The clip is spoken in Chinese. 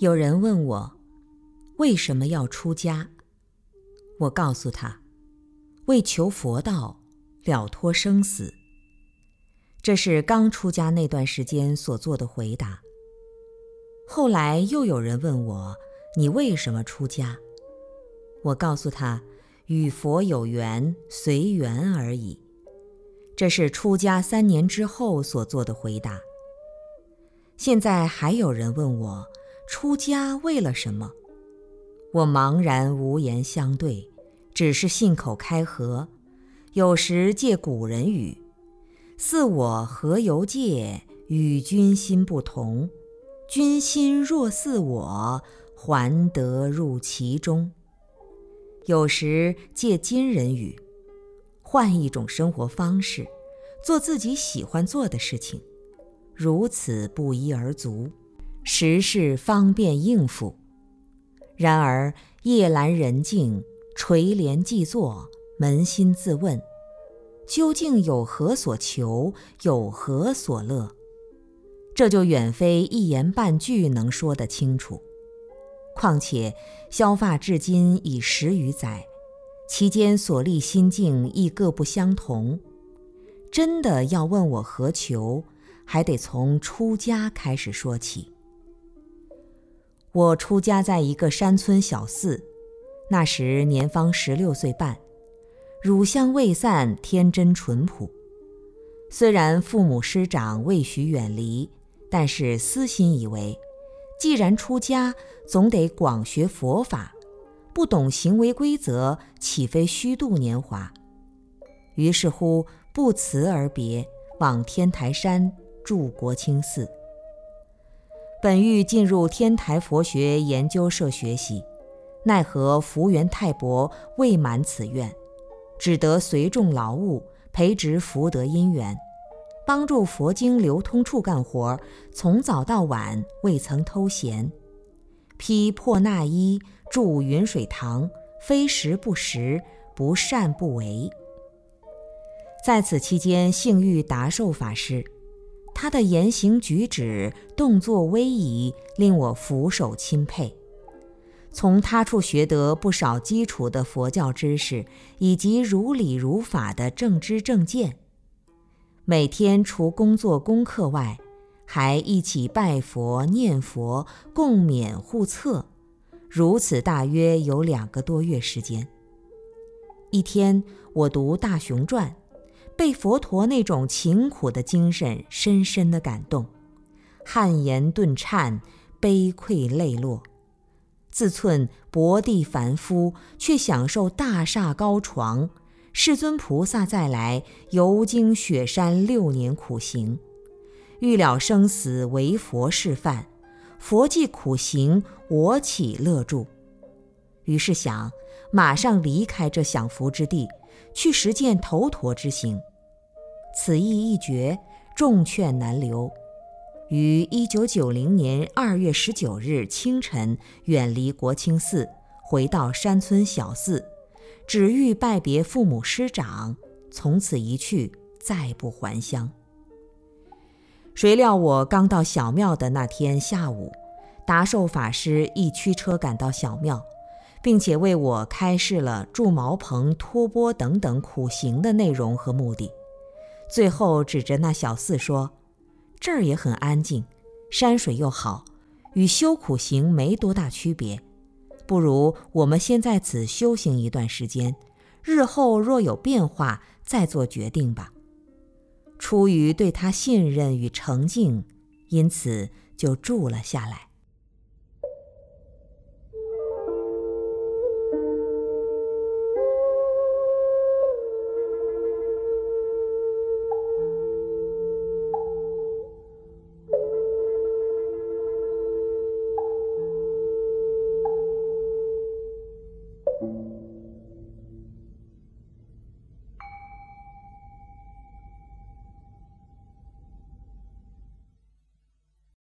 有人问我为什么要出家，我告诉他，为求佛道，了脱生死。这是刚出家那段时间所做的回答。后来又有人问我，你为什么出家？我告诉他，与佛有缘，随缘而已。这是出家三年之后所做的回答。现在还有人问我。出家为了什么？我茫然无言相对，只是信口开河。有时借古人语：“似我何由借，与君心不同。君心若似我，还得入其中。”有时借今人语：“换一种生活方式，做自己喜欢做的事情，如此不一而足。”时事方便应付，然而夜阑人静，垂帘寂坐，扪心自问：究竟有何所求，有何所乐？这就远非一言半句能说得清楚。况且削发至今已十余载，其间所历心境亦各不相同。真的要问我何求，还得从出家开始说起。我出家在一个山村小寺，那时年方十六岁半，乳香未散，天真淳朴。虽然父母师长未许远离，但是私心以为，既然出家，总得广学佛法，不懂行为规则，岂非虚度年华？于是乎不辞而别，往天台山住国清寺。本欲进入天台佛学研究社学习，奈何福缘太薄，未满此愿，只得随众劳务，培植福德因缘，帮助佛经流通处干活，从早到晚未曾偷闲，披破衲衣，住云水堂，非时不食，不善不为。在此期间，幸遇达寿法师。他的言行举止、动作威仪，令我俯首钦佩。从他处学得不少基础的佛教知识，以及如理如法的正知正见。每天除工作功课外，还一起拜佛、念佛、共勉互测。如此大约有两个多月时间。一天，我读《大雄传》。被佛陀那种勤苦的精神深深的感动，汗颜顿颤，悲愧泪落。自寸薄地凡夫，却享受大厦高床；世尊菩萨再来，游经雪山六年苦行，欲了生死为佛示范。佛既苦行，我岂乐住？于是想，马上离开这享福之地，去实践头陀之行。此意一决，众劝难留。于一九九零年二月十九日清晨，远离国清寺，回到山村小寺，只欲拜别父母师长，从此一去，再不还乡。谁料我刚到小庙的那天下午，达寿法师一驱车赶到小庙，并且为我开示了住茅棚、托钵等等苦行的内容和目的。最后指着那小寺说：“这儿也很安静，山水又好，与修苦行没多大区别。不如我们先在此修行一段时间，日后若有变化再做决定吧。”出于对他信任与诚敬，因此就住了下来。